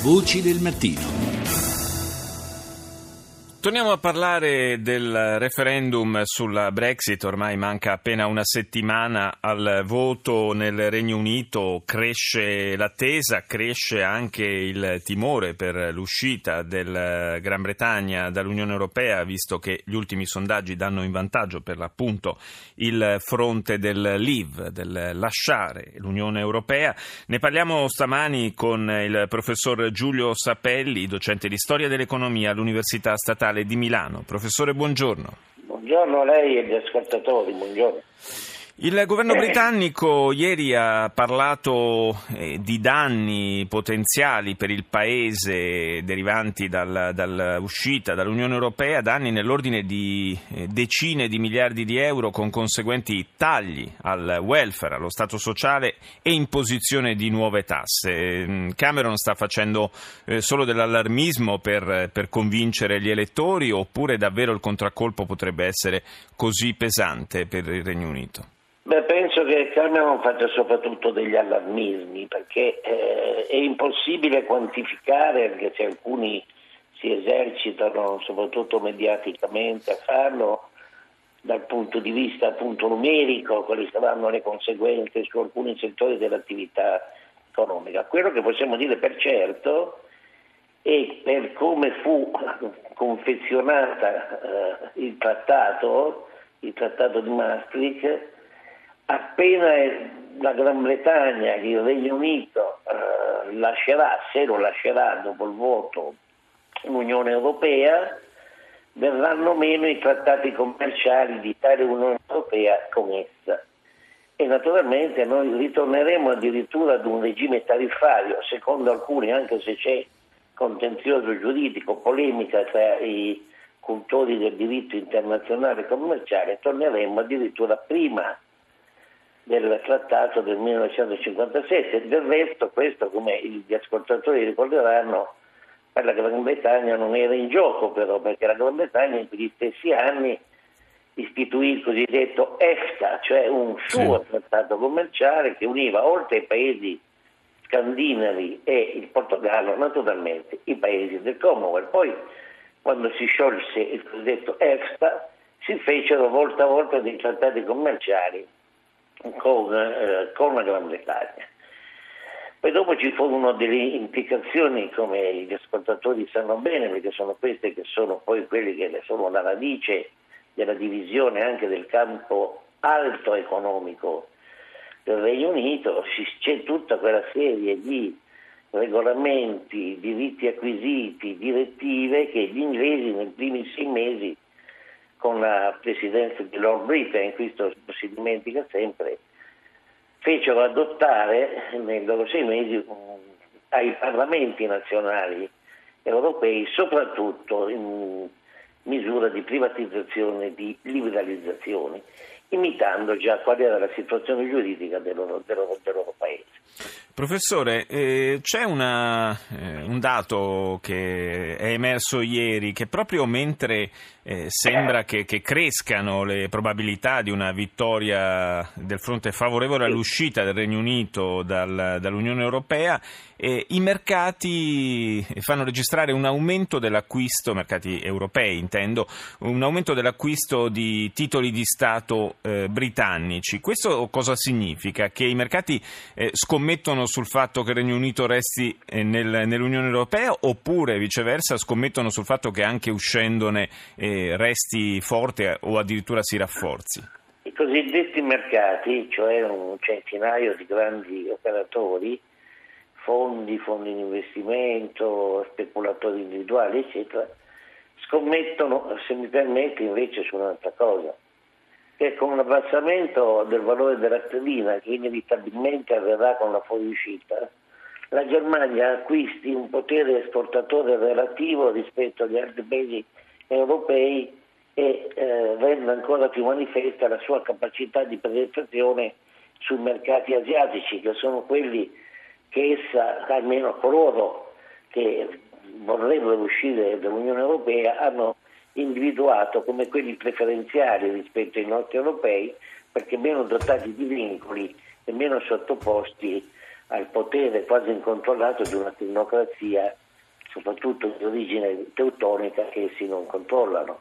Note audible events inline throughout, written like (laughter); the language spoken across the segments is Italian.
Voci del mattino. Torniamo a parlare del referendum sulla Brexit, ormai manca appena una settimana al voto nel Regno Unito, cresce l'attesa, cresce anche il timore per l'uscita del Gran Bretagna dall'Unione Europea, visto che gli ultimi sondaggi danno in vantaggio per l'appunto il fronte del leave, del lasciare l'Unione Europea. Ne parliamo stamani con il professor Giulio Sapelli, docente di storia dell'economia all'Università Statale Statale di Milano. Professore, buongiorno. Buongiorno a lei e agli ascoltatori, buongiorno. Il governo britannico ieri ha parlato eh, di danni potenziali per il paese derivanti dal, dall'uscita dall'Unione Europea, danni nell'ordine di eh, decine di miliardi di euro con conseguenti tagli al welfare, allo Stato sociale e imposizione di nuove tasse. Mm, Cameron sta facendo eh, solo dell'allarmismo per, per convincere gli elettori oppure davvero il contraccolpo potrebbe essere così pesante per il Regno Unito? Beh, penso che Cameron faccia soprattutto degli allarmismi perché eh, è impossibile quantificare, anche se alcuni si esercitano soprattutto mediaticamente a farlo, dal punto di vista appunto numerico, quali saranno le conseguenze su alcuni settori dell'attività economica. Quello che possiamo dire per certo è per come fu confezionata eh, il trattato, il trattato di Maastricht, appena la Gran Bretagna, il Regno Unito eh, lascerà, se lo lascerà dopo il voto, l'Unione Europea, verranno meno i trattati commerciali di tale Unione Europea con essa. E naturalmente noi ritorneremo addirittura ad un regime tariffario, secondo alcuni, anche se c'è contenzioso giuridico, polemica tra i cultori del diritto internazionale commerciale, torneremo addirittura prima del trattato del 1957. Del resto questo, come gli ascoltatori ricorderanno, per la Gran Bretagna non era in gioco però, perché la Gran Bretagna in quegli stessi anni istituì il cosiddetto EFTA, cioè un suo sì. trattato commerciale che univa oltre ai paesi scandinavi e il Portogallo naturalmente i paesi del Commonwealth. Poi quando si sciolse il cosiddetto EFTA si fecero volta a volta dei trattati commerciali con, eh, con la Gran Bretagna. Poi dopo ci furono delle implicazioni, come gli ascoltatori sanno bene, perché sono queste che sono poi quelle che sono la radice della divisione anche del campo alto economico del Regno Unito, c'è tutta quella serie di regolamenti, diritti acquisiti, direttive che gli inglesi nei primi sei mesi con la presidenza di Lord Britain, questo si dimentica sempre, fecero adottare nei loro sei mesi ai parlamenti nazionali europei, soprattutto in misura di privatizzazione e di liberalizzazione, imitando già qual era la situazione giuridica del loro, del loro, del loro paese. Professore, eh, c'è una, eh, un dato che è emerso ieri che proprio mentre eh, sembra che, che, crescano le probabilità di una vittoria del fronte favorevole all'uscita del Regno Unito dal, dall'Unione Europea, eh, i mercati fanno registrare un aumento dell'acquisto, mercati europei intendo, un aumento dell'acquisto di titoli di Stato eh, britannici. Questo cosa significa? Che i mercati eh, scommettono sul fatto che il Regno Unito resti eh, nel, nell'Unione Europea oppure viceversa scommettono sul fatto che anche uscendone eh, resti forte o addirittura si rafforzi? I cosiddetti mercati, cioè un centinaio di grandi operatori, fondi, fondi di investimento, speculatori individuali, eccetera, scommettono, se mi permette, invece su un'altra cosa, che con un abbassamento del valore della che inevitabilmente avverrà con la fuoriuscita, la Germania acquisti un potere esportatore relativo rispetto agli altri paesi europei e eh, renda ancora più manifesta la sua capacità di penetrazione sui mercati asiatici, che sono quelli che essa, almeno coloro che vorrebbero uscire dall'Unione Europea, hanno individuato come quelli preferenziali rispetto ai nostri europei, perché meno dotati di vincoli e meno sottoposti al potere quasi incontrollato di una tecnocrazia, soprattutto di origine teutonica, che essi non controllano.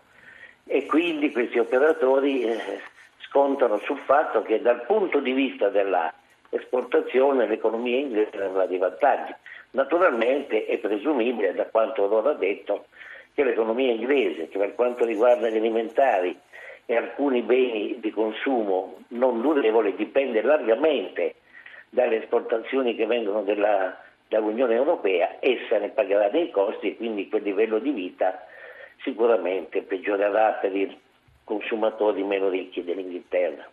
E quindi questi operatori eh, scontano sul fatto che dal punto di vista dell'esportazione l'economia inglese avrà dei vantaggi. Naturalmente è presumibile, da quanto loro ha detto, che l'economia inglese, che per quanto riguarda gli alimentari e alcuni beni di consumo non durevole, dipende largamente dalle esportazioni che vengono dalla, dall'Unione Europea, essa ne pagherà dei costi e quindi quel livello di vita sicuramente peggiorerà per i consumatori meno ricchi dell'Inghilterra.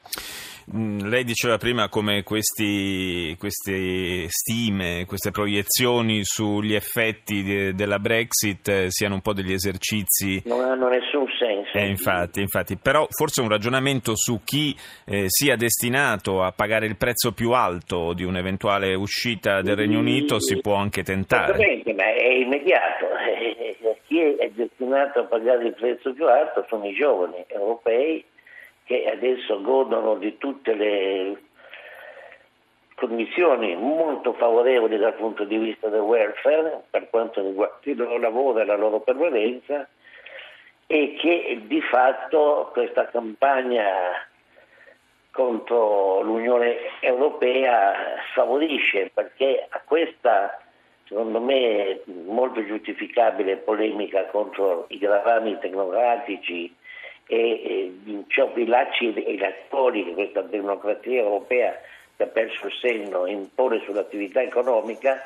Mm, lei diceva prima come questi, queste stime, queste proiezioni sugli effetti de, della Brexit eh, siano un po' degli esercizi. Non hanno nessun senso. Eh, infatti, infatti, però forse un ragionamento su chi eh, sia destinato a pagare il prezzo più alto di un'eventuale uscita del Regno Unito si può anche tentare. Esattamente, ma è immediato. (laughs) Chi è destinato a pagare il prezzo più alto sono i giovani europei che adesso godono di tutte le condizioni molto favorevoli dal punto di vista del welfare per quanto riguarda il loro lavoro e la loro permanenza e che di fatto questa campagna contro l'Unione Europea favorisce perché a questa secondo me molto giustificabile polemica contro i gravami tecnocratici e, e ciò i lacci e i lattori che questa democrazia europea che ha perso il senno impone sull'attività economica,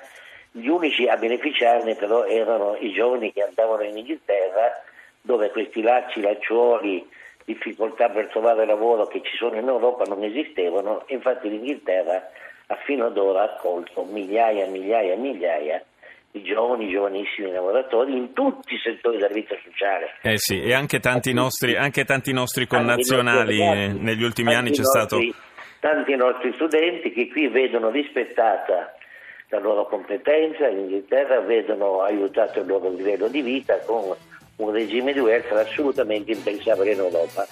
gli unici a beneficiarne però erano i giovani che andavano in Inghilterra dove questi lacci, lacciuoli, difficoltà per trovare lavoro che ci sono in Europa non esistevano, infatti l'Inghilterra ha fino ad ora accolto migliaia e migliaia e migliaia i giovani, giovanissimi lavoratori in tutti i settori della vita sociale. Eh sì, e anche tanti, nostri, anche tanti nostri connazionali nostri negli ultimi anni c'è nostri, stato... Tanti nostri studenti che qui vedono rispettata la loro competenza, in Inghilterra vedono aiutato il loro livello di vita con un regime di welfare assolutamente impensabile in Europa.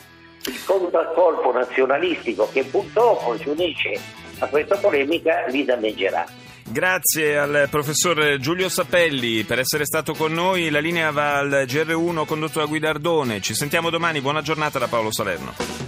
Il contraccolpo nazionalistico che purtroppo si unisce a questa polemica li danneggerà. Grazie al professor Giulio Sapelli per essere stato con noi. La linea va al GR1 condotto da Guidardone. Ci sentiamo domani. Buona giornata da Paolo Salerno.